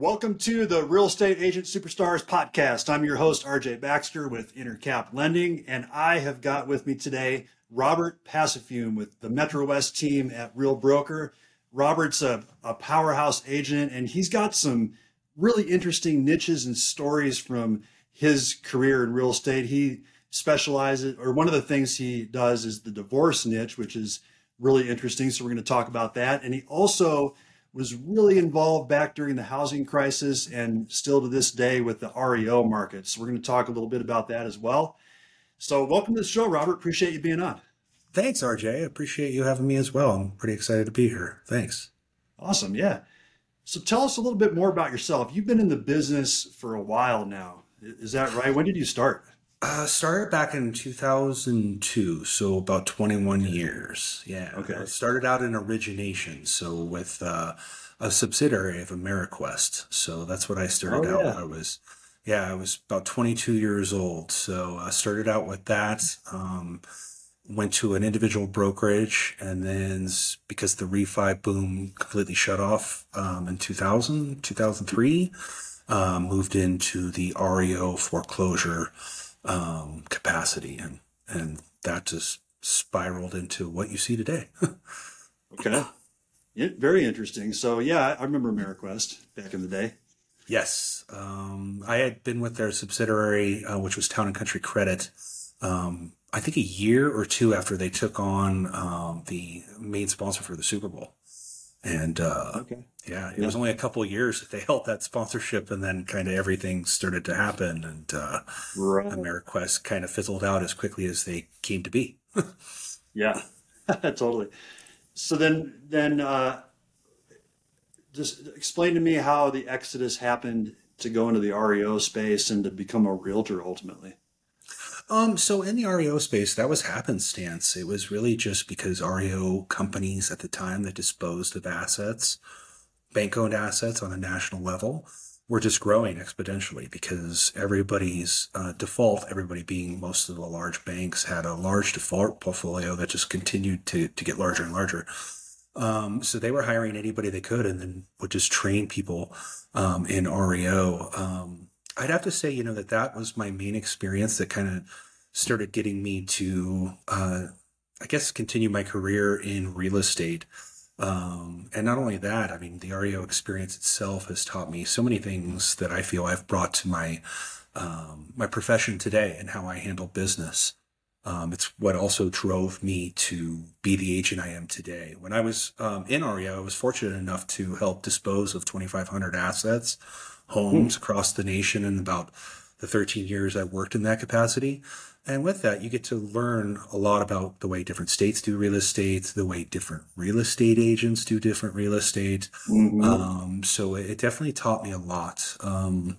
Welcome to the Real Estate Agent Superstars podcast. I'm your host, RJ Baxter with Intercap Lending, and I have got with me today Robert Passafiume with the Metrowest team at Real Broker. Robert's a, a powerhouse agent, and he's got some really interesting niches and stories from his career in real estate. He specializes, or one of the things he does is the divorce niche, which is really interesting. So we're going to talk about that. And he also was really involved back during the housing crisis and still to this day with the REO market. So we're going to talk a little bit about that as well. So welcome to the show, Robert. Appreciate you being on. Thanks, RJ. I appreciate you having me as well. I'm pretty excited to be here. Thanks. Awesome. Yeah. So tell us a little bit more about yourself. You've been in the business for a while now. Is that right? When did you start? Uh, started back in 2002, so about 21 years. Yeah. Okay. I started out in origination, so with uh, a subsidiary of AmeriQuest. So that's what I started Oh, out. yeah. I was, yeah, I was about 22 years old. So I started out with that. Um, went to an individual brokerage, and then because the refi boom completely shut off um, in 2000, 2003, um, moved into the REO foreclosure um, capacity, and and that just spiraled into what you see today. Okay. Yeah, very interesting. So yeah, I remember AmeriQuest back in the day. yes, um, I had been with their subsidiary, uh, which was Town and Country Credit. Um, I think a year or two after they took on um, the main sponsor for the Super Bowl, and uh, Okay. Yeah, it Yeah. was only a couple of years that they held that sponsorship, and then kind of everything started to happen, and uh, Right. AmeriQuest kind of fizzled out as quickly as they came to be. Yeah, totally. So then, then uh, just explain to me how the exodus happened to go into the REO space and to become a realtor ultimately. Um, so in the REO space, that was happenstance. It was really just because REO companies at the time that disposed of assets, bank-owned assets on a national level, were just growing exponentially because everybody's uh, default, everybody being most of the large banks, had a large default portfolio that just continued to to get larger and larger. Um, so they were hiring anybody they could, and then would just train people um, in REO. Um, I'd have to say, you know, that that was my main experience that kind of started getting me to, uh, I guess, continue my career in real estate. Um, and not only that, I mean, the REO experience itself has taught me so many things that I feel I've brought to my um, my profession today and how I handle business. Um, it's what also drove me to be the agent I am today. When I was um, in REO, I was fortunate enough to help dispose of 2,500 assets, homes across the nation in about the 13 years I worked in that capacity. And with that, you get to learn a lot about the way different states do real estate, the way different real estate agents do different real estate. Mhm. Um, so it definitely taught me a lot. Um,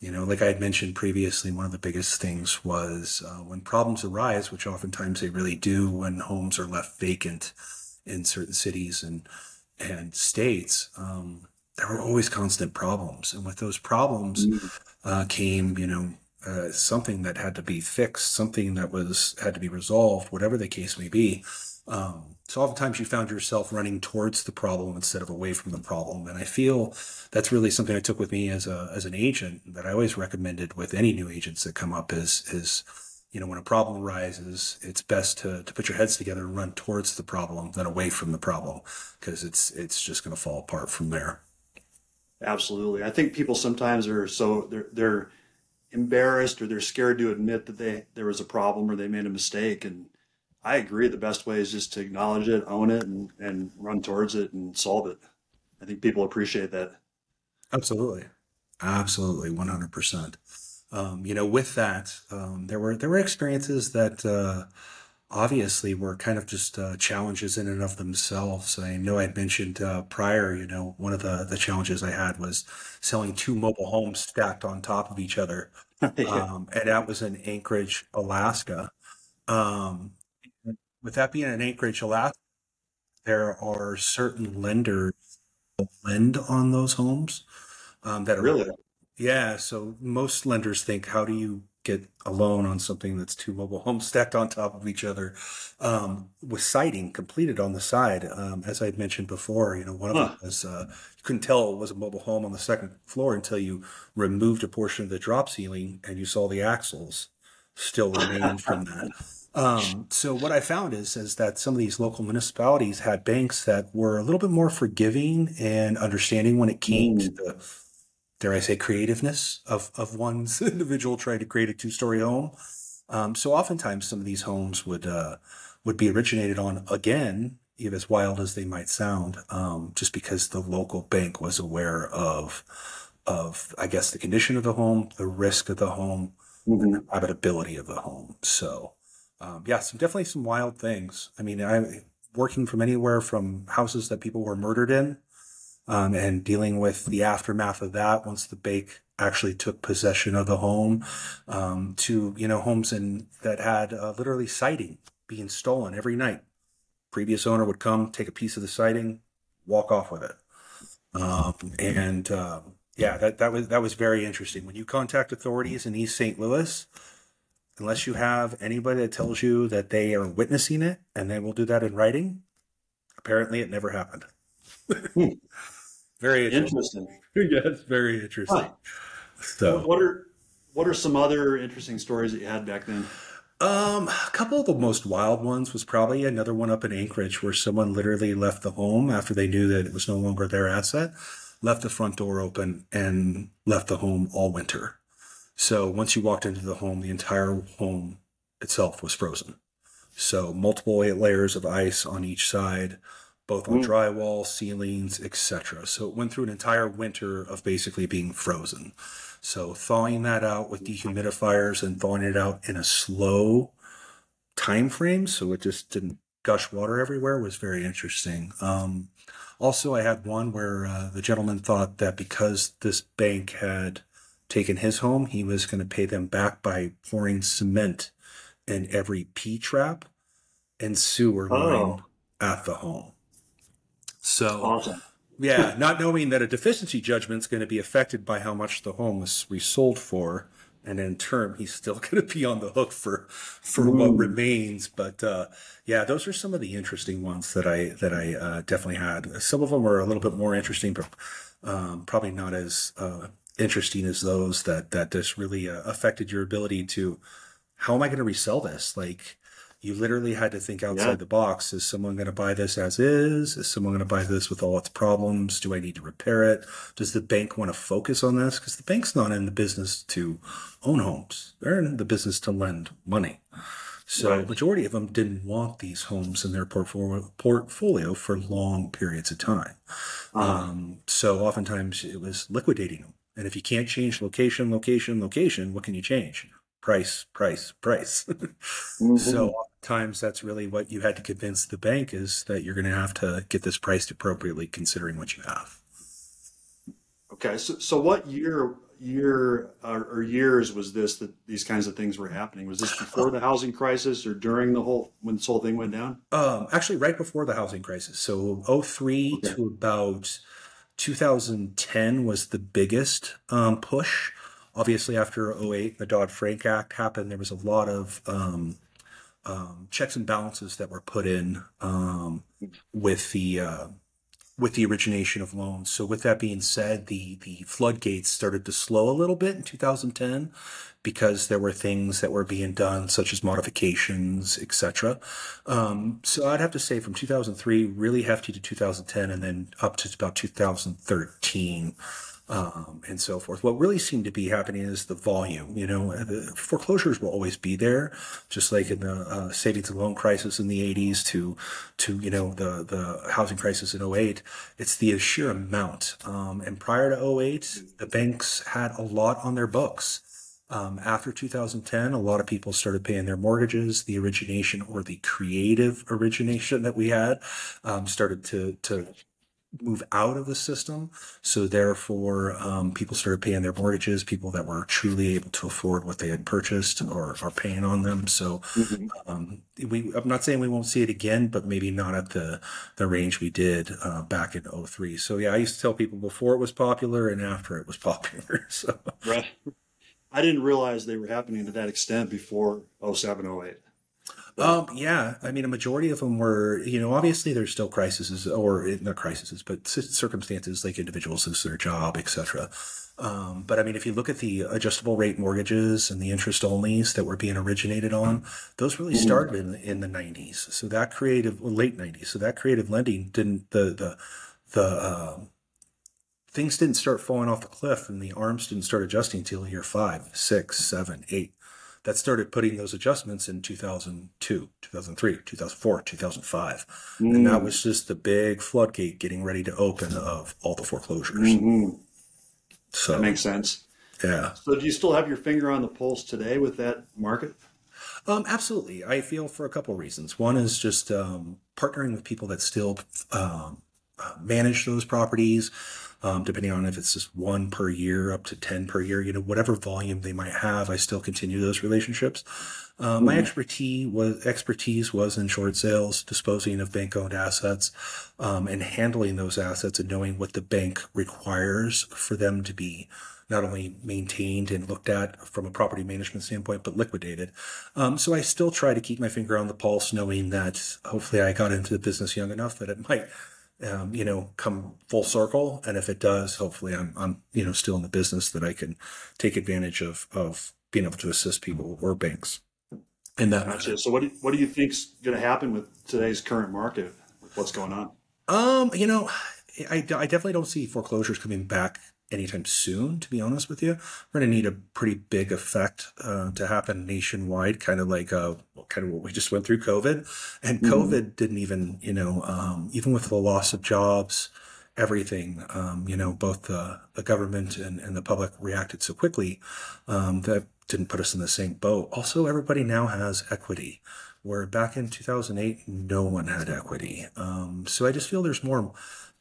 you know, like I had mentioned previously, one of the biggest things was uh, when problems arise, which oftentimes they really do when homes are left vacant in certain cities and and states. Um, there were always constant problems, and with those problems uh, came, you know, uh, something that had to be fixed, something that was had to be resolved, whatever the case may be. Um, so oftentimes you found yourself running towards the problem instead of away from the problem, and I feel that's really something I took with me as a as an agent that I always recommended with any new agents that come up is is you know when a problem arises, it's best to to put your heads together and run towards the problem than away from the problem because it's it's just going to fall apart from there. Absolutely. I think people sometimes are so they're they're embarrassed or they're scared to admit that they there was a problem or they made a mistake. And I agree. The best way is just to acknowledge it, own it, and and run towards it and solve it. I think people appreciate that. Absolutely, absolutely, one hundred percent. Um, You know, with that, um, there were there were experiences that uh, obviously were kind of just uh, challenges in and of themselves. I know I'd mentioned uh, prior. You know, one of the the challenges I had was selling two mobile homes stacked on top of each other, um, and that was in Anchorage, Alaska. Um, with that being in Anchorage, Alaska, there are certain lenders that lend on those homes um, that are Really? yeah, so most lenders think, how do you get a loan on something that's two mobile homes stacked on top of each other um, with siding completed on the side. Um, as I had mentioned before, you know, one of Huh. them was uh, you couldn't tell it was a mobile home on the second floor until you removed a portion of the drop ceiling and you saw the axles still remain from that. Um, so what I found is is that some of these local municipalities had banks that were a little bit more forgiving and understanding when it came to the dare I say creativeness of of one's individual trying to create a two story home. Um, so oftentimes some of these homes would uh, would be originated on again, even as wild as they might sound, um, just because the local bank was aware of of I guess the condition of the home, the risk of the home, and the habitability of the home. So, um, yeah, some definitely some wild things. I mean, I working from anywhere from houses that people were murdered in, um, and dealing with the aftermath of that once the bank actually took possession of the home, um, to you know homes in that had uh, literally siding being stolen every night. Previous owner would come, take a piece of the siding, walk off with it, um, and um, yeah, that that was that was very interesting. When you contact authorities in East St. Louis, unless you have anybody that tells you that they are witnessing it and they will do that in writing, apparently it never happened. Very interesting. Interesting. yes, very interesting. Huh. So, What are what are some other interesting stories that you had back then? Um, a couple of the most wild ones was probably another one up in Anchorage where someone literally left the home after they knew that it was no longer their asset, left the front door open and left the home all winter. So once you walked into the home, the entire home itself was frozen. So multiple layers of ice on each side, both on Mm. drywall, ceilings, etc. So it went through an entire winter of basically being frozen. So thawing that out with dehumidifiers and thawing it out in a slow time frame, so it just didn't gush water everywhere, was very interesting. Um, also, I had one where uh, the gentleman thought that because this bank had taken his home, he was going to pay them back by pouring cement in every P trap and sewer line at the home. So Awesome. yeah, not knowing that a deficiency judgment is going to be affected by how much the home was resold for, and in turn, he's still going to be on the hook for for what Mm. remains. But uh, yeah, those are some of the interesting ones that I that I uh, definitely had. Some of them were a little bit more interesting, but um, probably not as uh, interesting as those that that just really uh, affected your ability to. How am I going to resell this? Like, you literally had to think outside Yeah. the box. Is someone going to buy this as is? Is someone going to buy this with all its problems? Do I need to repair it? Does the bank want to focus on this? Because the bank's not in the business to own homes. They're in the business to lend money. So Right. majority of them didn't want these homes in their portfolio portfolio for long periods of time. Uh-huh. Um, so oftentimes it was liquidating them. And if you can't change location, location, location, what can you change? Price, price, price. Mhm. So oftentimes that's really what you had to convince the bank is that you're going to have to get this priced appropriately considering what you have. Okay, so so what year year or, or years was this that these kinds of things were happening? Was this before the housing crisis or during the whole when this whole thing went down? Um, actually, right before the housing crisis. So 03 Okay. to about 2010 was the biggest um, push. Obviously, after 08, the Dodd Frank Act happened. There was a lot of um, um, checks and balances that were put in um, with the uh, with the origination of loans. So, with that being said, the the floodgates started to slow a little bit in 2010 because there were things that were being done, such as modifications, etc. Um, so, I'd have to say from 2003, really hefty to 2010, and then up to about 2013 um, and so forth. What really seemed to be happening is the volume. You know, the foreclosures will always be there, just like in the uh, savings and loan crisis in the '80s to to you know the the housing crisis in 08. It's the sheer amount. Um, and prior to 08, the banks had a lot on their books. Um, after 2010, a lot of people started paying their mortgages. The origination or the creative origination that we had um, started to to move out of the system. So therefore, um, people started paying their mortgages. People that were truly able to afford what they had purchased or are paying on them. So um, we, I'm not saying we won't see it again, but maybe not at the the range we did uh, back in 03. So yeah, I used to tell people before it was popular and after it was popular. So Right. I didn't realize they were happening to that extent before 07, 08. Um, yeah, I mean, a majority of them were, you know, obviously there's still crises or not crises, but circumstances like individuals lose their job, etc. Um, but I mean, if you look at the adjustable rate mortgages and the interest onlys that were being originated on, those really mm-hmm. started in, in the 90s. So that creative, well, late 90s. So that creative lending didn't, the, the, the, uh, things didn't start falling off the cliff and the arms didn't start adjusting until year five, six, seven, eight that started putting those adjustments in 2002, 2003, 2004, 2005. Mm. And that was just the big floodgate getting ready to open of all the foreclosures. Mm-hmm. So that makes sense. Yeah. So do you still have your finger on the pulse today with that market? Um, absolutely. I feel for a couple of reasons. One is just um, partnering with people that still um, uh, manage those properties, um, depending on if it's just one per year up to 10 per year, you know, whatever volume they might have, I still continue those relationships. Uh, my mm-hmm. expertise was expertise was in short sales, disposing of bank owned assets, um, and handling those assets and knowing what the bank requires for them to be not only maintained and looked at from a property management standpoint, but liquidated. Um, so I still try to keep my finger on the pulse, knowing that hopefully I got into the business young enough that it might um, you know, come full circle. And if it does, hopefully I'm, I'm, you know, still in the business that I can take advantage of, of being able to assist people or banks in that. Gotcha. So what do, what do you think's going to happen with today's current market? What's going on? Um, you know, I, I definitely don't see foreclosures coming back anytime soon, to be honest with you. We're going to need a pretty big effect uh, to happen nationwide, kind of like uh, kind of what we just went through COVID. And mm-hmm. COVID didn't even, you know, um, even with the loss of jobs, everything, um, you know, both the, the government and, and the public reacted so quickly um, that didn't put us in the same boat. Also, everybody now has equity. Where back in 2008, no one had equity. Um, so I just feel there's more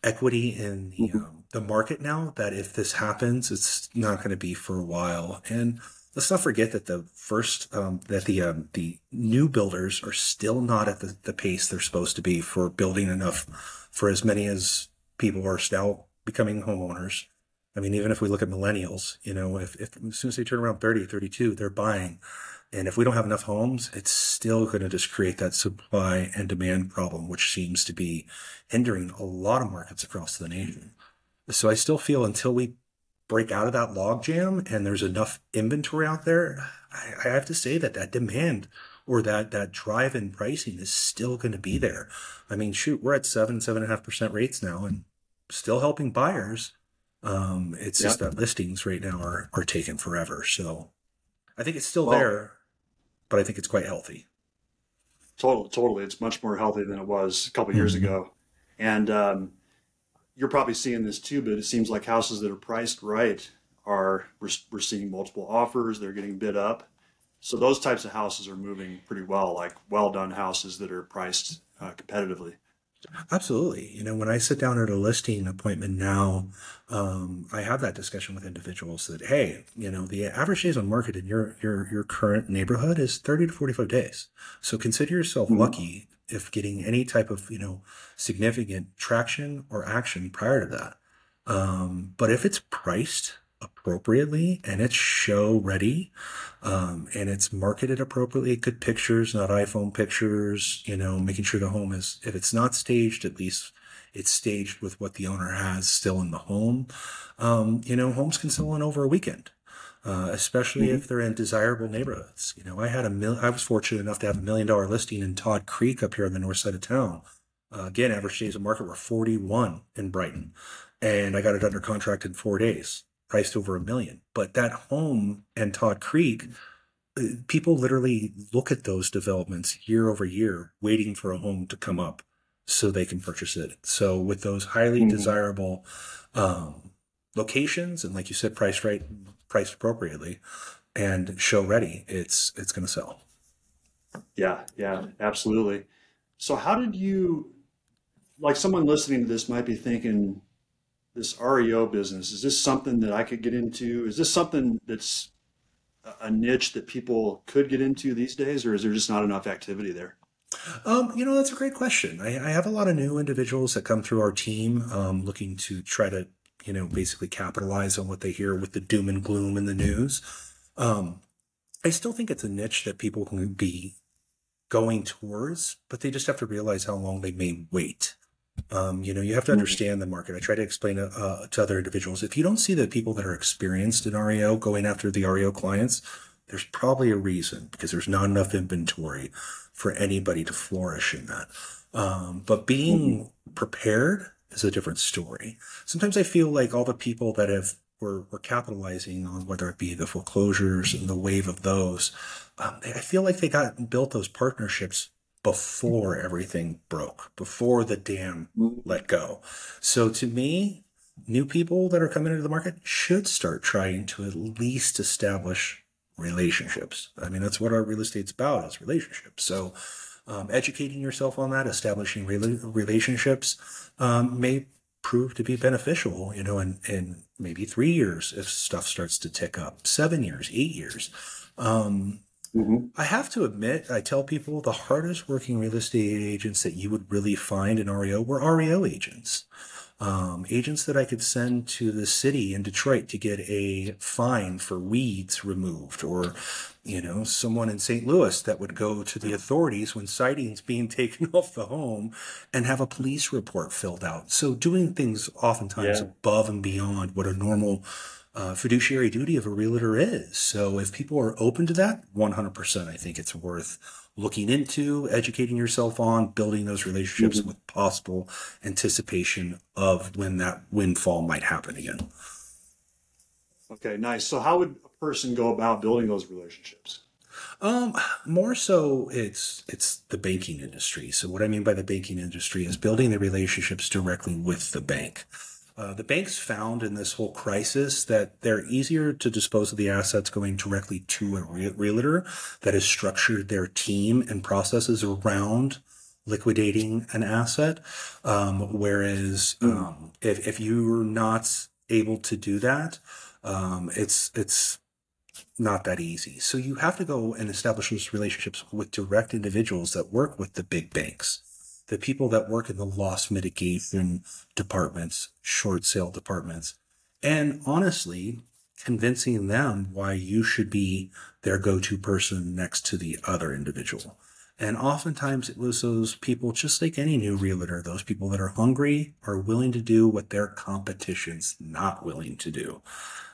equity in the, mm-hmm. um, the market now that if this happens, it's not going to be for a while. And let's not forget that the first um, that the um, the new builders are still not at the, the pace they're supposed to be for building enough for as many as people are now becoming homeowners. I mean, even if we look at millennials, you know, if, if as soon as they turn around 30, 32, they're buying. And if we don't have enough homes, it's still going to just create that supply and demand problem, which seems to be hindering a lot of markets across the nation. So I still feel until we break out of that logjam and there's enough inventory out there, I, I have to say that that demand or that that drive in pricing is still going to be there. I mean, shoot, we're at seven, seven and a half percent rates now, and still helping buyers. Um, it's yep. just that listings right now are are taking forever. So I think it's still well, there but I think it's quite healthy. Totally, totally. It's much more healthy than it was a couple years mm-hmm. ago. And um, you're probably seeing this too, but it seems like houses that are priced right are we're, we're seeing multiple offers. They're getting bid up. So those types of houses are moving pretty well, like well done houses that are priced uh, competitively. Absolutely. You know, when I sit down at a listing appointment now, um, I have that discussion with individuals that, hey, you know, the average days on market in your your your current neighborhood is 30 to 45 days. So consider yourself mm-hmm. lucky if getting any type of, you know, significant traction or action prior to that. Um, but if it's priced appropriately and it's show ready um, and it's marketed appropriately. Good pictures not iphone pictures you know making sure the home is if it's not staged at least it's staged with what the owner has still in the home. Um, you know homes can sell in over a weekend uh, especially mm-hmm. if they're in desirable neighborhoods. You know i had a mil- i was fortunate enough to have a million dollar listing in todd creek up here on the north side of town. Uh, again average days of market were 41 in brighton and i got it under contract in four days priced over a million. But that home and Todd Creek, uh, people literally look at those developments year over year, waiting for a home to come up so they can purchase it. So with those highly mm-hmm. desirable um, locations and like you said, priced right, priced appropriately, and show ready, it's it's going to sell. Yeah, yeah, absolutely. So how did you, like someone listening to this might be thinking, this REO business? Is this something that I could get into? Is this something that's a niche that people could get into these days, or is there just not enough activity there? Um, you know, that's a great question. I, I, have a lot of new individuals that come through our team um, looking to try to, you know, basically capitalize on what they hear with the doom and gloom in the news. Um, I still think it's a niche that people can be going towards, but they just have to realize how long they may wait. Um, you know, you have to understand the market. I try to explain to, uh, to other individuals. If you don't see the people that are experienced in REO going after the REO clients, there's probably a reason because there's not enough inventory for anybody to flourish in that. Um, but being prepared is a different story. Sometimes I feel like all the people that have were, were capitalizing on whether it be the foreclosures and the wave of those, um, I feel like they got built those partnerships before everything broke, before the dam let go. So to me, new people that are coming into the market should start trying to at least establish relationships. I mean, that's what our real estate's about is relationships. So um, educating yourself on that, establishing relationships um, may prove to be beneficial, you know, in, in maybe three years if stuff starts to tick up, seven years, eight years. Um, mm-hmm. I have to admit, I tell people the hardest working real estate agents that you would really find in REO were REO agents um, agents that I could send to the city in Detroit to get a fine for weeds removed, or you know, someone in St. Louis that would go to the authorities when siding's being taken off the home and have a police report filled out. So doing things oftentimes yeah. above and beyond what a normal uh, fiduciary duty of a realtor is. So if people are open to that, 100%, I think it's worth looking into, educating yourself on, building those relationships mm-hmm. with possible anticipation of when that windfall might happen again. Okay, nice. So how would a person go about building those relationships? Um, more so it's it's the banking industry. So what I mean by the banking industry is building the relationships directly with the bank. Uh, the banks found in this whole crisis that they're easier to dispose of the assets going directly to a re- realtor that has structured their team and processes around liquidating an asset. Um, whereas hmm. um, if, if you're not able to do that, um, it's it's not that easy. So you have to go and establish those relationships with direct individuals that work with the big banks the people that work in the loss mitigation departments, short sale departments, and honestly, convincing them why you should be their go-to person next to the other individual. And oftentimes it was those people, just like any new realtor, those people that are hungry, are willing to do what their competition's not willing to do.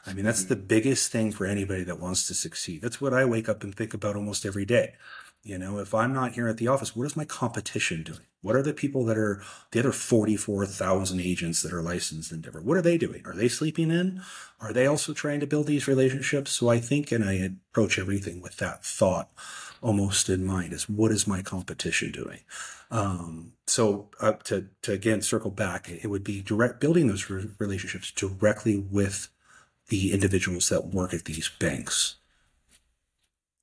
I mean, that's the hmm. biggest thing for anybody that wants to succeed. That's what I wake up and think about almost every day. You know, if I'm not here at the office, what is my competition doing? What are the people that are the other 44,000 agents that are licensed in Denver? What are they doing? Are they sleeping in? Are they also trying to build these relationships? So I think, and I approach everything with that thought almost in mind is what is my competition doing? Um, so uh, to, to again circle back, it would be direct building those re- relationships directly with the individuals that work at these banks.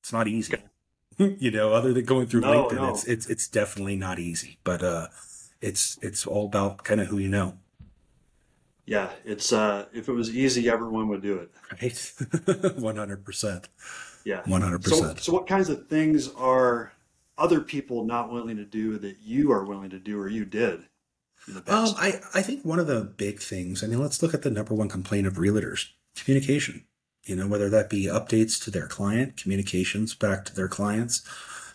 It's not easy. you know, other than going through no, LinkedIn, no. it's it's it's definitely not easy. But uh, it's it's all about kind of who you know. Yeah, it's uh, if it was easy, everyone would do it. Right, one hundred percent. Yeah, one hundred percent. So, what kinds of things are other people not willing to do that you are willing to do or you did? Um, I I think one of the big things. I mean, let's look at the number one complaint of realtors: communication you know, whether that be updates to their client, communications back to their clients,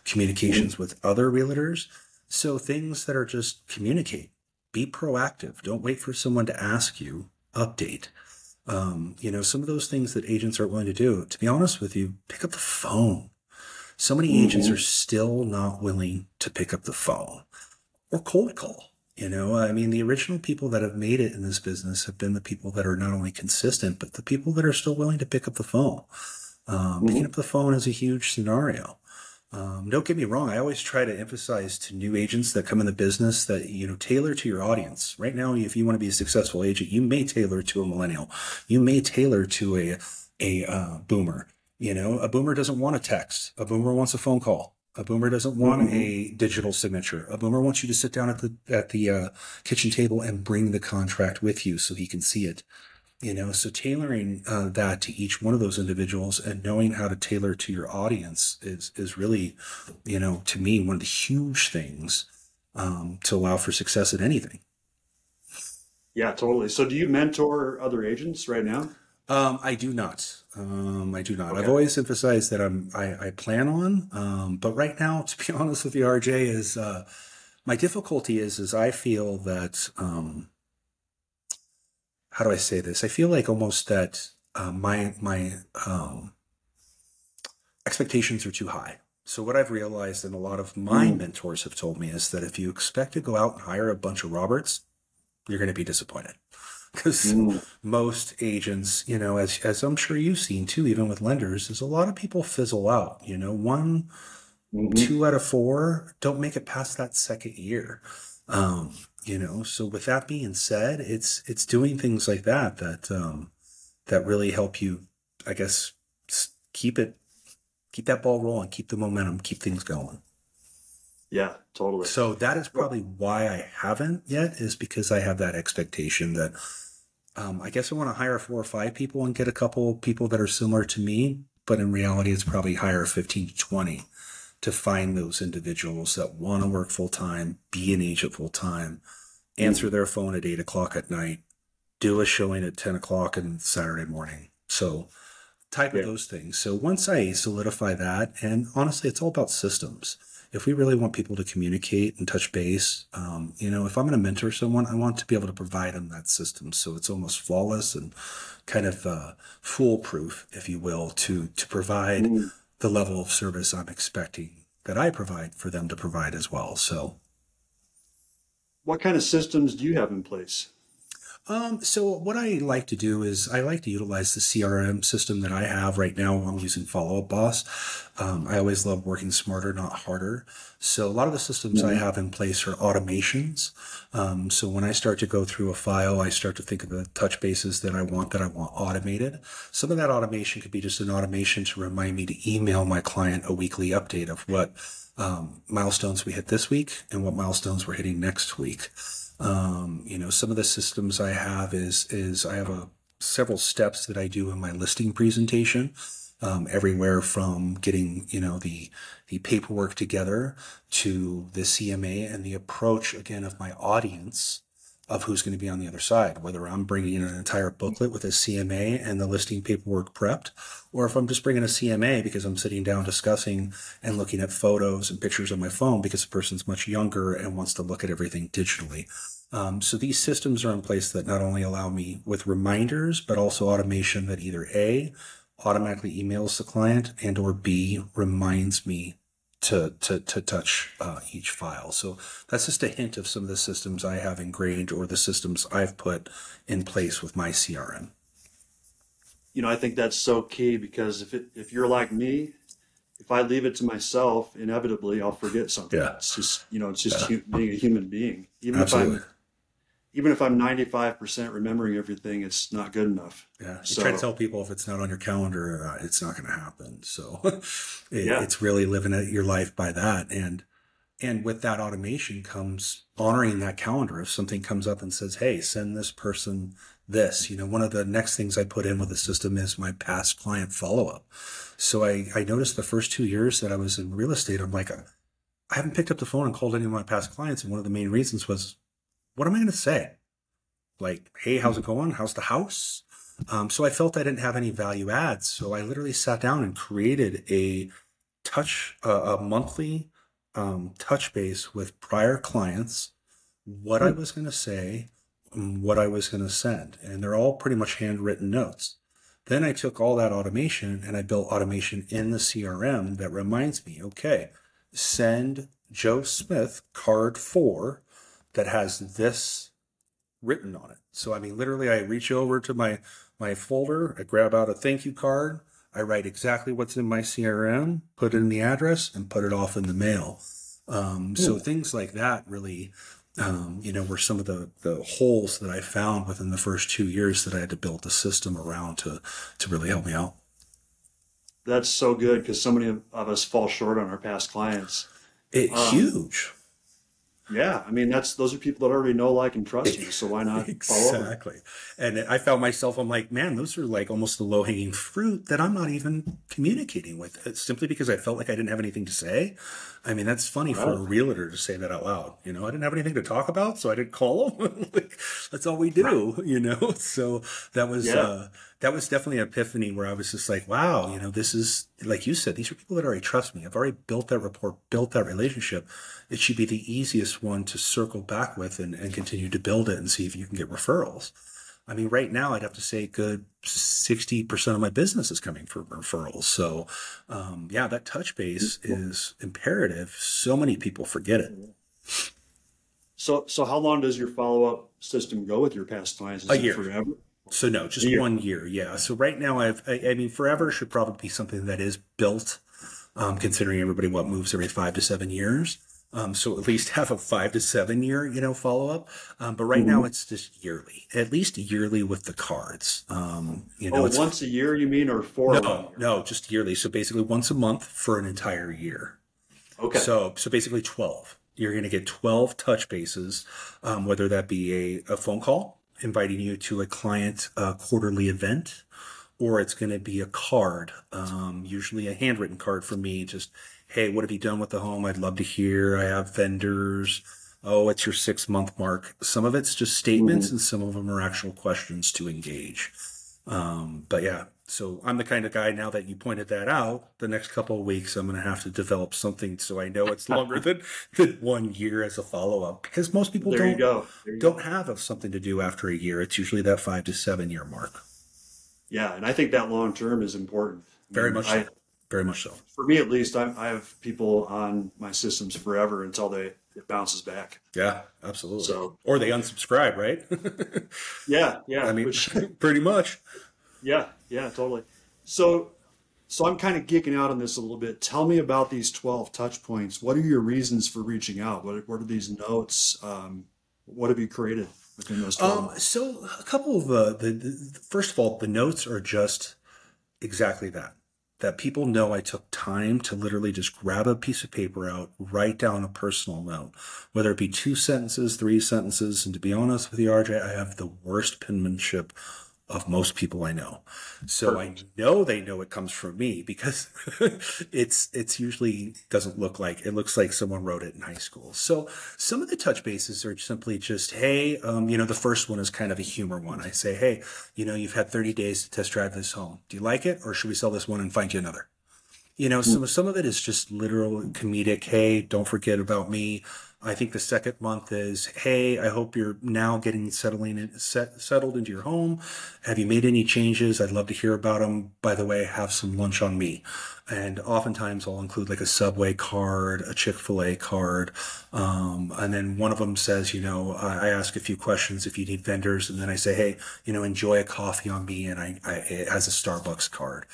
communications mm-hmm. with other realtors. So things that are just communicate, be proactive. Don't wait for someone to ask you, update. Um, you know, some of those things that agents are willing to do, to be honest with you, pick up the phone. So many mm-hmm. agents are still not willing to pick up the phone or cold call. You know, I mean, the original people that have made it in this business have been the people that are not only consistent, but the people that are still willing to pick up the phone. Um, mm-hmm. Picking up the phone is a huge scenario. Um, don't get me wrong. I always try to emphasize to new agents that come in the business that, you know, tailor to your audience. Right now, if you want to be a successful agent, you may tailor to a millennial. You may tailor to a, a uh, boomer. You know, a boomer doesn't want a text. A boomer wants a phone call. A boomer doesn't want mm-hmm. a digital signature. A boomer wants you to sit down at the at the uh, kitchen table and bring the contract with you so he can see it. You know, so tailoring uh, that to each one of those individuals and knowing how to tailor to your audience is is really, you know, to me one of the huge things um, to allow for success at anything. Yeah, totally. So, do you mentor other agents right now? Um, I do not. Um, I do not. Okay. I've always emphasized that I'm. I, I plan on. Um, but right now, to be honest with you, RJ, is uh, my difficulty is is I feel that. Um, how do I say this? I feel like almost that uh, my my um, expectations are too high. So what I've realized, and a lot of my Mm. mentors have told me, is that if you expect to go out and hire a bunch of Roberts, you're going to be disappointed because Mm. most agents, you know, as as I'm sure you've seen too, even with lenders, is a lot of people fizzle out. You know, one, Mhm. two out of four don't make it past that second year. Um, you know, so with that being said, it's it's doing things like that that um, that really help you, I guess, keep it, keep that ball rolling, keep the momentum, keep things going. Yeah, totally. So that is probably why I haven't yet, is because I have that expectation that um, I guess I want to hire four or five people and get a couple people that are similar to me, but in reality, it's probably hire 15 to 20 to find those individuals that want to work full time, be an agent full time, answer their phone at eight o'clock at night, do a showing at 10 o'clock on Saturday morning. So, type of those things. So, once I solidify that, and honestly, it's all about systems. If we really want people to communicate and touch base, um, you know, if I'm going to mentor someone, I want to be able to provide them that system so it's almost flawless and kind of uh, foolproof, if you will, to to provide Mm. the level of service I'm expecting that I provide for them to provide as well. So, What kind of systems do you have in place? Um, so what I like to do is I like to utilize the CRM system that I have right now. I'm using Follow Up Boss. Um, I always love working smarter, not harder. So a lot of the systems I have in place are automations. Um, so when I start to go through a file, I start to think of the touch bases that I want that I want automated. Some of that automation could be just an automation to remind me to email my client a weekly update of what um, milestones we hit this week and what milestones we're hitting next week. Um, you know, some of the systems I have is is I have a several steps that I do in my listing presentation. Um, everywhere from getting you know the the paperwork together to the CMA and the approach again of my audience of who's going to be on the other side, whether I'm bringing in an entire booklet with a CMA and the listing paperwork prepped, or if I'm just bringing a CMA because I'm sitting down discussing and looking at photos and pictures on my phone because the person's much younger and wants to look at everything digitally. Um, so these systems are in place that not only allow me with reminders, but also automation that either A, automatically emails the client and or B, reminds me to to to touch uh, each file. So that's just a hint of some of the systems I have ingrained or the systems I've put in place with my CRM. You know, I think that's so key because if it, if you're like me, if I leave it to myself, inevitably I'll forget something. Yeah. It's just you know, it's just hu- being a human being. Even Absolutely. if I'm even if I'm 95% remembering everything, it's not good enough. Yeah, you So- try to tell people if it's not on your calendar, uh, it's not going to happen. So it, Yeah. it's really living it- your life by that, and and with that automation comes honoring that calendar. If something comes up and says, "Hey, send this person this," you know, one of the next things I put in with the system is my past client follow up. So I I noticed the first two years that I was in real estate, I'm like, I haven't picked up the phone and called any of my past clients, and one of the main reasons was, what am I going to say? like, hey, how's it going? How's the house? Um, so I felt I didn't have any value adds. So I literally sat down and created a touch, uh, a monthly um, touch base with prior clients, what I was going to say, what I was going to send. And they're all pretty much handwritten notes. Then I took all that automation and I built automation in the CRM that reminds me, okay, send Joe Smith card four that has this written on it. So I mean, literally, I reach over to my my folder, I grab out a thank you card, I write exactly what's in my CRM, put in the address, and put it off in the mail. Um, so things like that really, um, you know, were some of the the holes that I found within the first two years that I had to build the system around to to really help me out. That's so good because so many of, of us fall short on our past clients. It Um, huge. Yeah, I mean that's those are people that already know, like, and trust you. So why not follow up? Exactly. And I found myself, I'm like, man, those are like almost the low hanging fruit that I'm not even communicating with. It's simply because I felt like I didn't have anything to say. I mean, that's funny for a realtor to say that out loud. You know, I didn't have anything to talk about, so I didn't call them. like, that's all we do, you know? So that was, Yeah. uh, that was definitely an epiphany where I was just like, wow, you know, this is like you said, these are people that already trust me. I've already built that rapport, built that relationship. It should be the easiest one to circle back with and, and continue to build it and see if you can get referrals. I mean, right now I'd have to say good 60% of my business is coming from referrals. So, um, yeah, that touch base is imperative. So many people forget it. So, so how long does your follow up system go with your past clients? Is A it year. forever? So no, just year. one year. Yeah. So right now I've, I, I mean, forever should probably be something that is built, um, considering everybody what moves every five to seven years. Um, so at least have a five to seven year, you know, follow up. Um, but right now it's just yearly, at least yearly with the cards. Um, you know, Oh, it's once a year, you mean, or four? no, no, just yearly. So basically once a month for an entire year. Okay. So, so basically 12. You're going to get 12 touch bases, um, whether that be a, a phone call inviting you to a client uh, quarterly event, or it's going to be a card, um, usually a handwritten card for me. Just, hey, what have you done with the home? I'd love to hear. I have vendors. Oh, it's your six month mark. Some of it's just statements, and some of them are actual questions to engage. Um, but yeah, so I'm the kind of guy now that you pointed that out. The next couple of weeks, I'm going to have to develop something so I know it's longer than, than one year as a follow up because most people there don't you go. There you go. don't have something to do after a year. It's usually that five to seven year mark. Yeah, and I think that long term is important. I Very mean, much I, so. Very much so. for me, at least, I, I have people on my systems forever until they it bounces back. Yeah, absolutely. So- or they unsubscribe, right? Yeah, yeah. I mean, which, pretty much. yeah, yeah, totally. So, so I'm kind of geeking out on this a little bit. Tell me about these 12 touch points. What are your reasons for reaching out? What, what are these notes? Um, what have you created within those 12? Um, so a couple of uh, the, the first of all, the notes are just exactly that. That people know I took time to literally just grab a piece of paper out, write down a personal note, whether it be two sentences, three sentences. And to be honest with you, RJ, I have the worst penmanship of most people I know. So I know they know it comes from me because it's it's usually doesn't look like it looks like someone wrote it in high school. So some of the touch bases are simply just, hey, um, you know, the first one is kind of a humor one. I say, hey, you know, you've had 30 days to test drive this home. Do you like it, or should we sell this one and find you another? You know, some some of it is just literal comedic. Hey, don't forget about me. I think the second month is, hey, I hope you're now getting settling in, set, settled into your home. Have you made any changes? I'd love to hear about them. By the way, have some lunch on me. And oftentimes I'll include like a Subway card, a Chick Fil A card, um, and then one of them says, you know, I, I ask a few questions if you need vendors, and then I say, hey, you know, enjoy a coffee on me, and I, I it has a Starbucks card.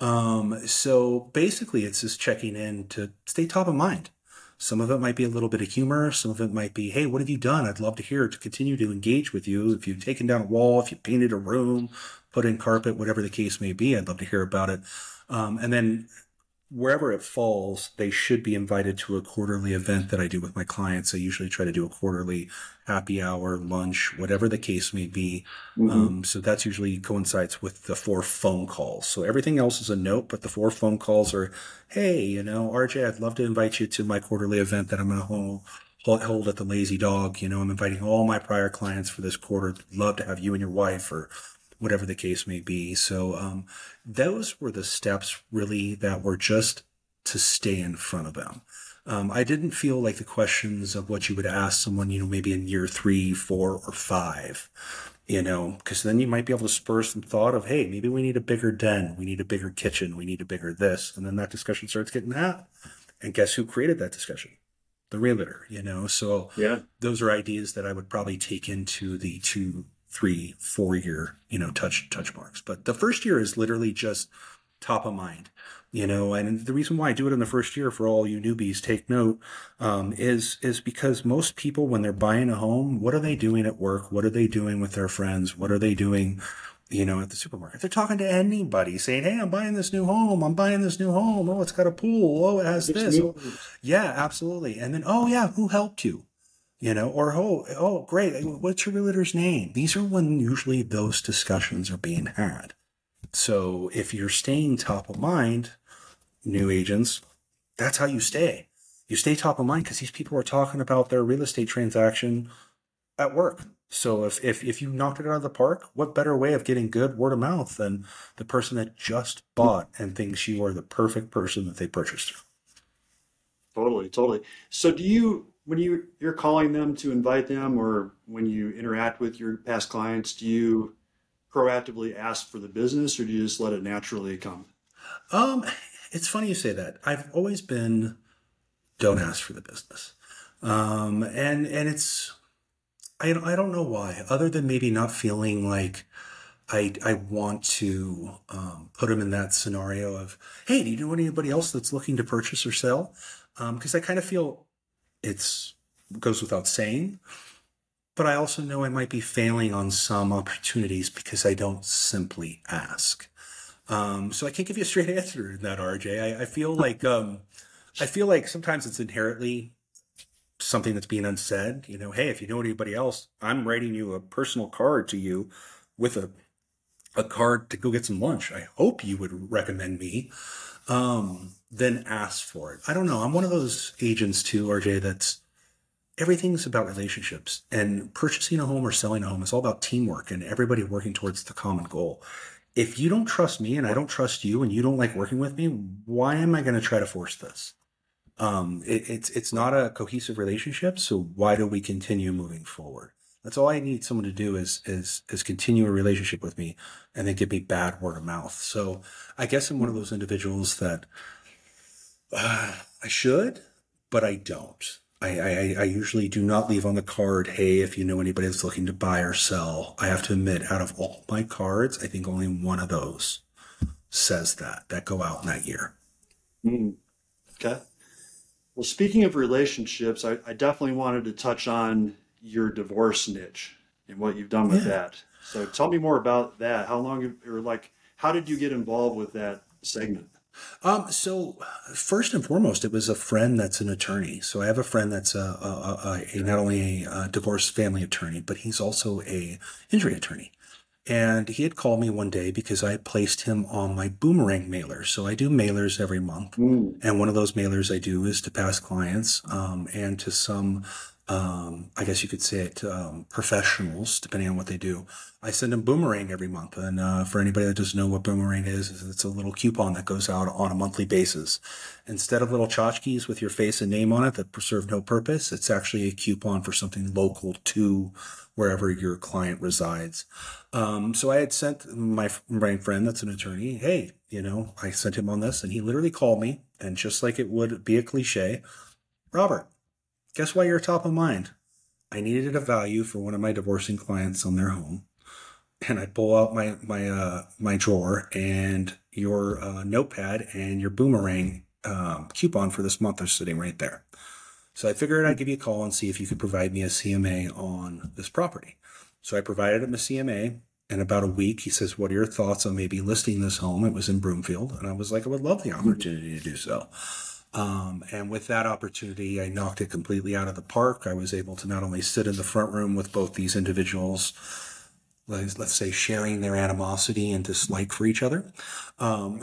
Um, so basically, it's just checking in to stay top of mind. Some of it might be a little bit of humor. Some of it might be, hey, what have you done? I'd love to hear to continue to engage with you. If you've taken down a wall, if you painted a room, put in carpet, whatever the case may be, I'd love to hear about it. Um, and then wherever it falls, they should be invited to a quarterly event that I do with my clients. I usually try to do a quarterly happy hour, lunch, whatever the case may be. Um, so that's usually coincides with the four phone calls. So everything else is a note, but the four phone calls are, hey, you know, RJ, I'd love to invite you to my quarterly event that I'm going to hold. Hold at the Lazy Dog. You know, I'm inviting all my prior clients for this quarter. Love to have you and your wife or whatever the case may be. So um, those were the steps really that were just to stay in front of them. Um, I didn't feel like the questions of what you would ask someone, you know, maybe in year three, four, or five, you know, because then you might be able to spur some thought of, hey, maybe we need a bigger den, we need a bigger kitchen, we need a bigger this, and then that discussion starts getting had. And guess who created that discussion? The realtor, you know. So Yeah. those are ideas that I would probably take into the two, three, four year, you know, touch touch marks. But the first year is literally just top of mind, you know. And the reason why I do it in the first year for all you newbies, take note, um, is is because most people when they're buying a home, what are they doing at work? What are they doing with their friends? What are they doing? You know, at the supermarket, they're talking to anybody saying, Hey, I'm buying this new home. I'm buying this new home. Oh, it's got a pool. Oh, it has this. Yeah, absolutely. And then, oh yeah, who helped you? You know, or oh, oh, great. What's your realtor's name? These are when usually those discussions are being had. So if you're staying top of mind, new agents, that's how you stay. You stay top of mind because these people are talking about their real estate transaction at work. So if, if if you knocked it out of the park, what better way of getting good word of mouth than the person that just bought and thinks you are the perfect person that they purchased? Totally, totally. So do you when you you're calling them to invite them or when you interact with your past clients, do you proactively ask for the business or do you just let it naturally come? Um, it's funny you say that. I've always been don't ask for the business. Um, and and it's I I don't know why, other than maybe not feeling like I I want to um, put them in that scenario of hey, do you know anybody else that's looking to purchase or sell? Because um, I kind of feel it's goes without saying, but I also know I might be failing on some opportunities because I don't simply ask. Um, so I can't give you a straight answer in that, RJ. I, I feel like um, I feel like sometimes it's inherently something that's being unsaid. You know, hey, if you know anybody else, I'm writing you a personal card to you with a a card to go get some lunch. I hope you would recommend me. Um, then ask for it. I don't know. I'm one of those agents too, RJ, that's everything's about relationships and purchasing a home or selling a home is all about teamwork and everybody working towards the common goal. If you don't trust me and I don't trust you and you don't like working with me, why am I going to try to force this? Um, it, it's it's not a cohesive relationship. So why do we continue moving forward? That's all I need someone to do is is is continue a relationship with me, and then give me bad word of mouth. So I guess I'm one of those individuals that uh, I should, but I don't. I, I, I usually do not leave on the card, hey, if you know anybody that's looking to buy or sell. I have to admit, out of all my cards, I think only one of those says that, that go out in that year. Mm. Okay. Well, speaking of relationships, I, I, definitely wanted to touch on your divorce niche and what you've done with yeah. that. So tell me more about that. How long, or like, how did you get involved with that segment? Um, so first and foremost, it was a friend that's an attorney. So I have a friend that's a, a, a, a not only a divorce family attorney, but he's also a injury attorney. And he had called me one day because I placed him on my boomerang mailer. So I do mailers every month. Mm. And one of those mailers I do is to past clients um, and to some, um, I guess you could say it, um, professionals, depending on what they do. I send them boomerang every month. And uh, for anybody that doesn't know what boomerang is, it's a little coupon that goes out on a monthly basis. Instead of little tchotchkes with your face and name on it that serve no purpose, it's actually a coupon for something local to wherever your client resides. Um, so I had sent my, my friend that's an attorney, hey, you know, I sent him on this and he literally called me and just like it would be a cliche, Robert, guess why you're top of mind? I needed a value for one of my divorcing clients on their home. And I pull out my, my, uh, my drawer and your, uh, notepad and your boomerang, um, coupon for this month are sitting right there. So I figured I'd give you a call and see if you could provide me a CMA on this property. So I provided him a CMA. And about a week, he says, What are your thoughts on maybe listing this home? It was in Broomfield. And I was like, I would love the opportunity to do so. Um, and with that opportunity, I knocked it completely out of the park. I was able to not only sit in the front room with both these individuals, let's say sharing their animosity and dislike for each other. Um,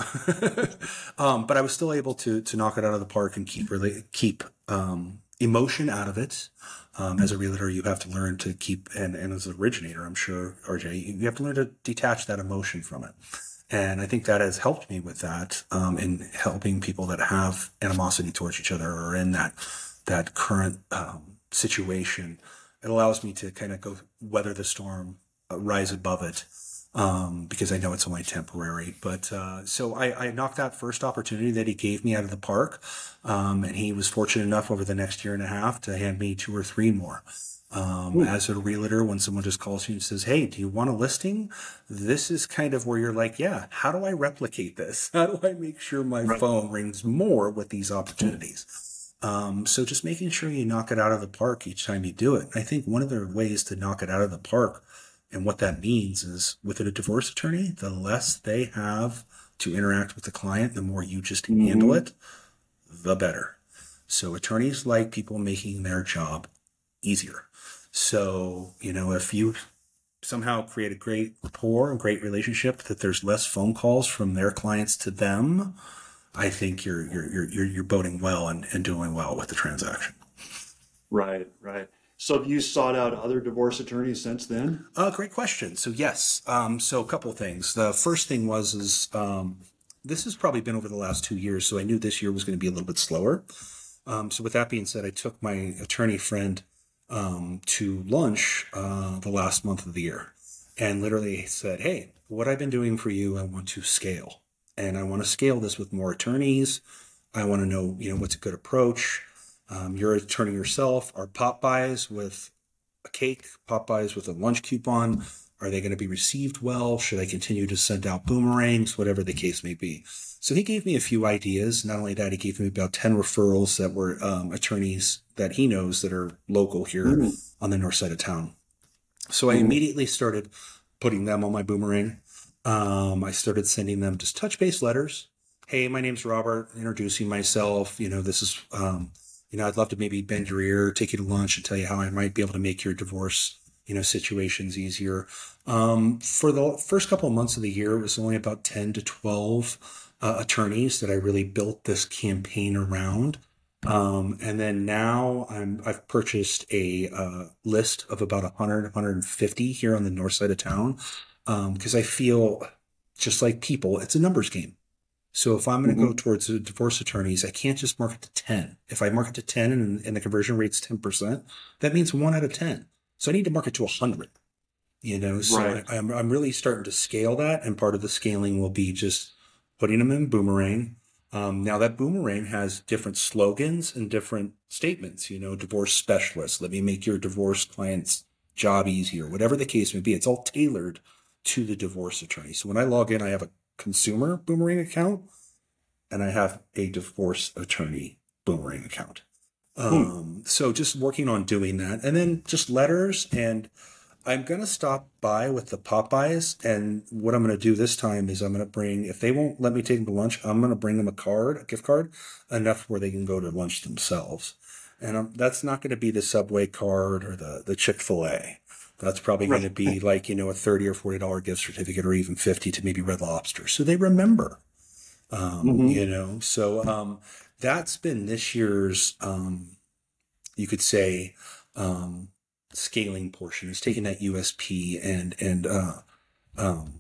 um, but I was still able to, to knock it out of the park and keep really, keep, um, emotion out of it. Um, as a realtor, you have to learn to keep, and, and as an originator, I'm sure, RJ, you have to learn to detach that emotion from it. And I think that has helped me with that um, in helping people that have animosity towards each other or in that that current um, situation. It allows me to kind of go weather the storm, uh, rise above it, um, because I know it's only temporary. But uh, so I, I, knocked that first opportunity that he gave me out of the park, um, and he was fortunate enough over the next year and a half to hand me two or three more. Um, as a realtor, when someone just calls you and says, Hey, do you want a listing? This is kind of where you're like, Yeah, how do I replicate this? How do I make sure my right. phone rings more with these opportunities? Um, so just making sure you knock it out of the park each time you do it. I think one of the ways to knock it out of the park and what that means is with a divorce attorney, the less they have to interact with the client, the more you just mm-hmm. handle it, the better. So attorneys like people making their job easier. So, you know, if you somehow create a great rapport a great relationship that there's less phone calls from their clients to them, I think you're you're you're you're, boating well and, and doing well with the transaction. Right, right. So have you sought out other divorce attorneys since then? Uh, great question. So yes, um, so a couple things. The first thing was is um, this has probably been over the last two years, so I knew this year was going to be a little bit slower. Um, so with that being said, I took my attorney friend um, to lunch uh, the last month of the year, and literally said, "Hey, what I've been doing for you, I want to scale, and I want to scale this with more attorneys. I want to know, you know, what's a good approach." Um, you're attorney yourself. Are pop-bys with a cake, pop-bys with a lunch coupon? Are they going to be received well? Should I continue to send out boomerangs? Whatever the case may be. So he gave me a few ideas. Not only that, he gave me about 10 referrals that were um, attorneys that he knows that are local here mm. on the north side of town. So I mm. immediately started putting them on my boomerang. Um, I started sending them just touch base letters. Hey, my name's Robert, introducing myself. You know, this is, um, you know, I'd love to maybe bend your ear, take you to lunch and tell you how I might be able to make your divorce you know situations easier. Um, for the first couple of months of the year, it was only about ten to twelve uh, attorneys that I really built this campaign around. Um, and then now I'm, I've purchased a uh, list of about 100, 150 here on the north side of town because um, I feel just like people, it's a numbers game. So if I'm going to mm-hmm. go towards the divorce attorneys, I can't just market to 10. If I market to 10 and, and the conversion rate's 10%, that means one out of 10. So I need to market to 100, you know? So right. I, am I'm, I'm really starting to scale that. And part of the scaling will be just putting them in Boomerang. Um, now that Boomerang has different slogans and different statements, you know, divorce specialist, let me make your divorce client's job easier, whatever the case may be. It's all tailored to the divorce attorney. So when I log in, I have a consumer Boomerang account and I have a divorce attorney Boomerang account. Hmm. Um, so just working on doing that, and then just letters. And I'm gonna stop by with the pop-bys, and what I'm gonna do this time is I'm gonna bring. If they won't let me take them to lunch, I'm gonna bring them a card, a gift card, enough where they can go to lunch themselves. And I'm, that's not going to be the Subway card or the the Chick Fil A. That's probably right. going to be like you know a thirty or forty dollar gift certificate, or even fifty to maybe Red Lobster, so they remember. Um, mm-hmm. You know, so um, that's been this year's, um, you could say, um, scaling portion is taking that USP and, and, uh, um,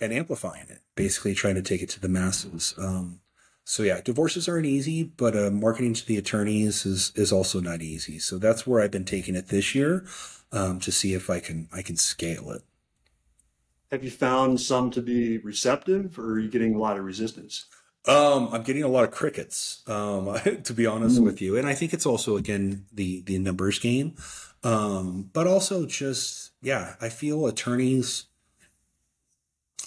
and amplifying it, basically trying to take it to the masses. Um, so yeah, divorces aren't easy, but uh, marketing to the attorneys is is also not easy. So that's where I've been taking it this year um, to see if I can I can scale it. Have you found some to be receptive, or are you getting a lot of resistance? Um, I'm getting a lot of crickets, um, to be honest mm. with you, and I think it's also again the the numbers game, um, but also just yeah, I feel attorneys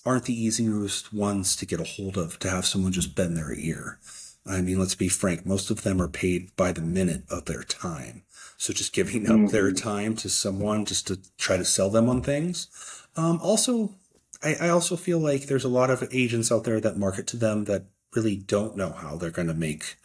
aren't the easiest ones to get a hold of to have someone just bend their ear. I mean, let's be frank, most of them are paid by the minute of their time. So just giving up mm-hmm. their time to someone just to try to sell them on things. Um, also, I, I also feel like there's a lot of agents out there that market to them that really don't know how they're going to make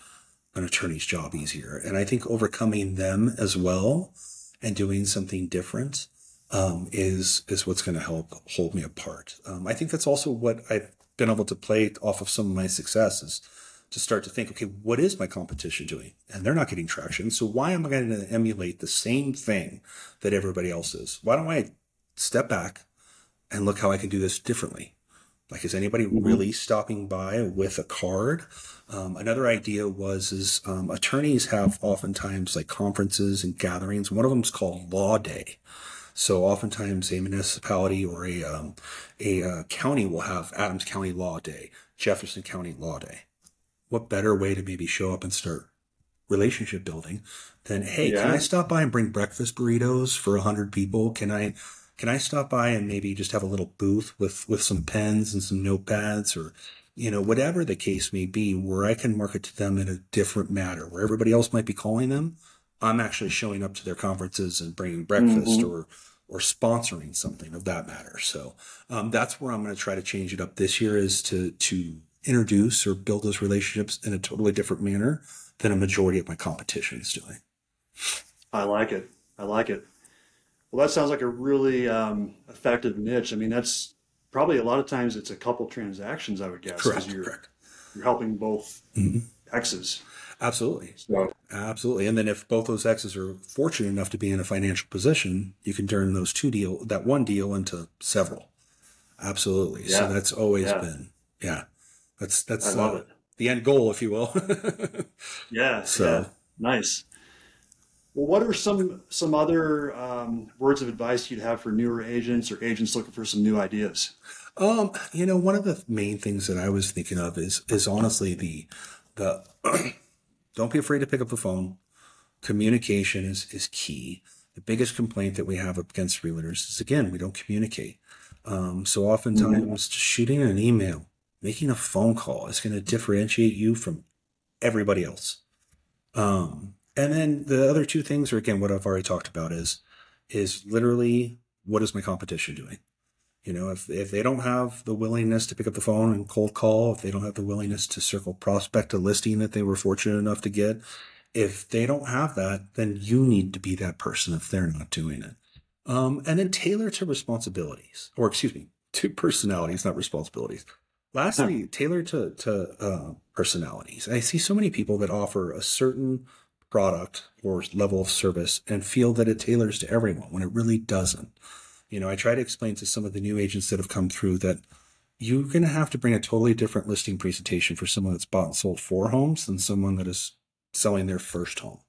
an attorney's job easier. And I think overcoming them as well and doing something different um, is is what's going to help hold me apart. Um, I think that's also what I've been able to play off of some of my successes to start to think, okay, what is my competition doing? And they're not getting traction. So why am I going to emulate the same thing that everybody else is? Why don't I step back and look how I can do this differently? Like, is anybody mm-hmm. really stopping by with a card? Um, another idea was is um, attorneys have oftentimes like conferences and gatherings. One of them is called Law Day. So oftentimes a municipality or a um, a uh, county will have Adams County Law Day, Jefferson County Law Day. What better way to maybe show up and start relationship building than hey, yeah. can I stop by and bring breakfast burritos for a hundred people? Can I can I stop by and maybe just have a little booth with, with some pens and some notepads or, you know, whatever the case may be, where I can market to them in a different matter, where everybody else might be calling them. I'm actually showing up to their conferences and bringing breakfast mm-hmm. or, or sponsoring something of that matter. So um, that's where I'm going to try to change it up this year is to, to introduce or build those relationships in a totally different manner than a majority of my competition is doing. I like it. I like it. Well, that sounds like a really um, effective niche. I mean, that's probably a lot of times it's a couple transactions, I would guess. Correct. You're, correct. You're helping both mm-hmm. exes. Absolutely. So Absolutely. And then if both those exes are fortunate enough to be in a financial position, you can turn those two deal that one deal into several. Absolutely. Yeah. So that's always Yeah. been yeah. That's that's uh, the end goal, if you will. Yeah. So- yeah. nice. Well, what are some some other um, words of advice you'd have for newer agents or agents looking for some new ideas? Um, you know, one of the main things that I was thinking of is is honestly the the don't be afraid to pick up the phone. Communication is is key. The biggest complaint that we have against realtors is again we don't communicate. Um, so oftentimes just shooting an email, making a phone call is going to differentiate you from everybody else. Um, and then the other two things are again what I've already talked about is is literally what is my competition doing? You know, if if they don't have the willingness to pick up the phone and cold call, if they don't have the willingness to circle prospect a listing that they were fortunate enough to get, if they don't have that, then you need to be that person if they're not doing it. Um, and then tailor to responsibilities, or excuse me, to personalities, not responsibilities. Lastly, tailor to to uh, personalities. I see so many people that offer a certain product or level of service and feel that it tailors to everyone when it really doesn't. You know, I try to explain to some of the new agents that have come through that you're going to have to bring a totally different listing presentation for someone that's bought and sold four homes than someone that is selling their first home.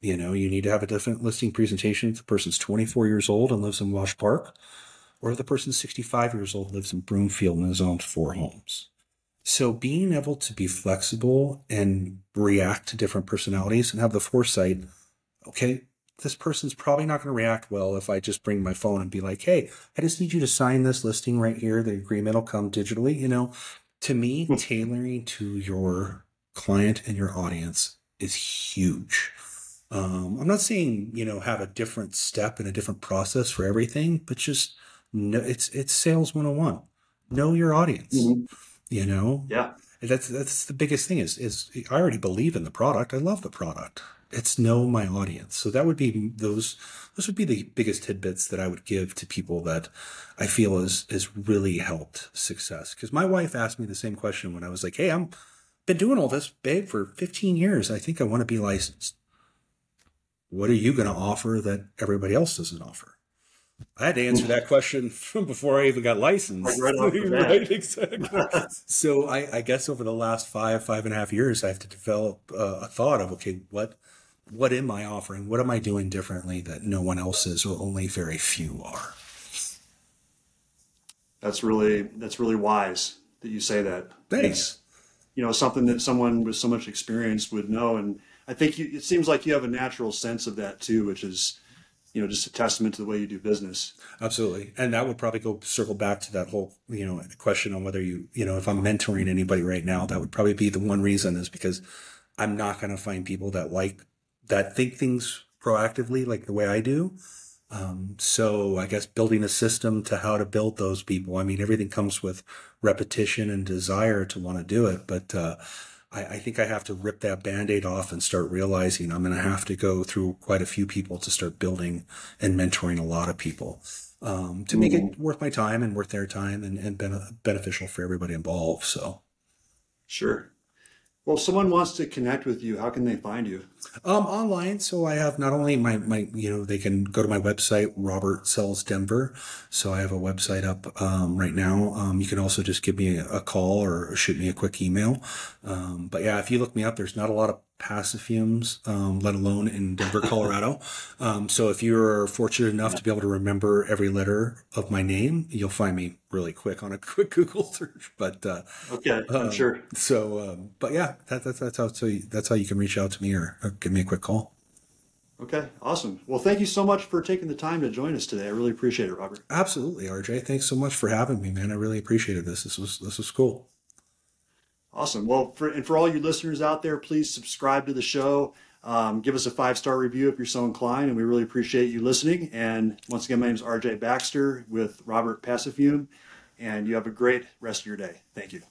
You know, you need to have a different listing presentation if the person's 24 years old and lives in Wash Park, or if the person's 65 years old, lives in Broomfield and has owned four homes. So being able to be flexible and react to different personalities and have the foresight, okay, this person's probably not going to react well if I just bring my phone and be like, hey, I just need you to sign this listing right here. The agreement will come digitally. You know, to me, tailoring to your client and your audience is huge. Um, I'm not saying, you know, have a different step and a different process for everything, but just know it's it's sales 101. Know your audience. Mhm. You know, Yeah. that's that's the biggest thing is is I already believe in the product. I love the product. It's know my audience. So that would be those those would be the biggest tidbits that I would give to people that I feel is is really helped success. Because my wife asked me the same question when I was like, "Hey, I'm been doing all this, babe, for 15 years. I think I want to be licensed. What are you going to offer that everybody else doesn't offer?" I had to answer that question from before I even got licensed. Right off the bat. right, exactly. So I, I guess over the last five, five and a half years, I have to develop uh, a thought of okay, what what am I offering? What am I doing differently that no one else is, or only very few are? That's really that's really wise that you say that. Thanks. You know, something that someone with so much experience would know, and I think you, it seems like you have a natural sense of that too, which is, you know, just a testament to the way you do business. Absolutely, and that would probably go circle back to that whole you know question on whether you you know if I'm mentoring anybody right now, that would probably be the one reason is because I'm not going to find people that like that think things proactively like the way I do. Um, so I guess building a system to how to build those people. I mean, everything comes with repetition and desire to want to do it, but uh, I, I think I have to rip that band-aid off and start realizing I'm going to have to go through quite a few people to start building and mentoring a lot of people um, to make it worth my time and worth their time and, and bene- beneficial for everybody involved. So. Sure. Well, if someone wants to connect with you, how can they find you? Um, online, so I have not only my my you know they can go to my website Robert Sells Denver. So I have a website up um, right now. Um, you can also just give me a, a call or shoot me a quick email. Um, but yeah, if you look me up, there's not a lot of Passafiumes, um, let alone in Denver, Colorado. Um, so if you're fortunate enough to be able to remember every letter of my name, you'll find me really quick on a quick Google search. But uh, Okay, I'm uh, sure. So, um, but yeah, that, that, that's how so you, that's how you can reach out to me or, or give me a quick call. Okay, awesome. Well, thank you so much for taking the time to join us today. I really appreciate it, Robert. Absolutely, RJ. Thanks so much for having me, man. I really appreciated this. This was this was cool. Awesome. Well, for, and for all you listeners out there, please subscribe to the show. Um, give us a five star review if you're so inclined, and we really appreciate you listening. And once again, my name is RJ Baxter with Robert Passafiume, and you have a great rest of your day. Thank you.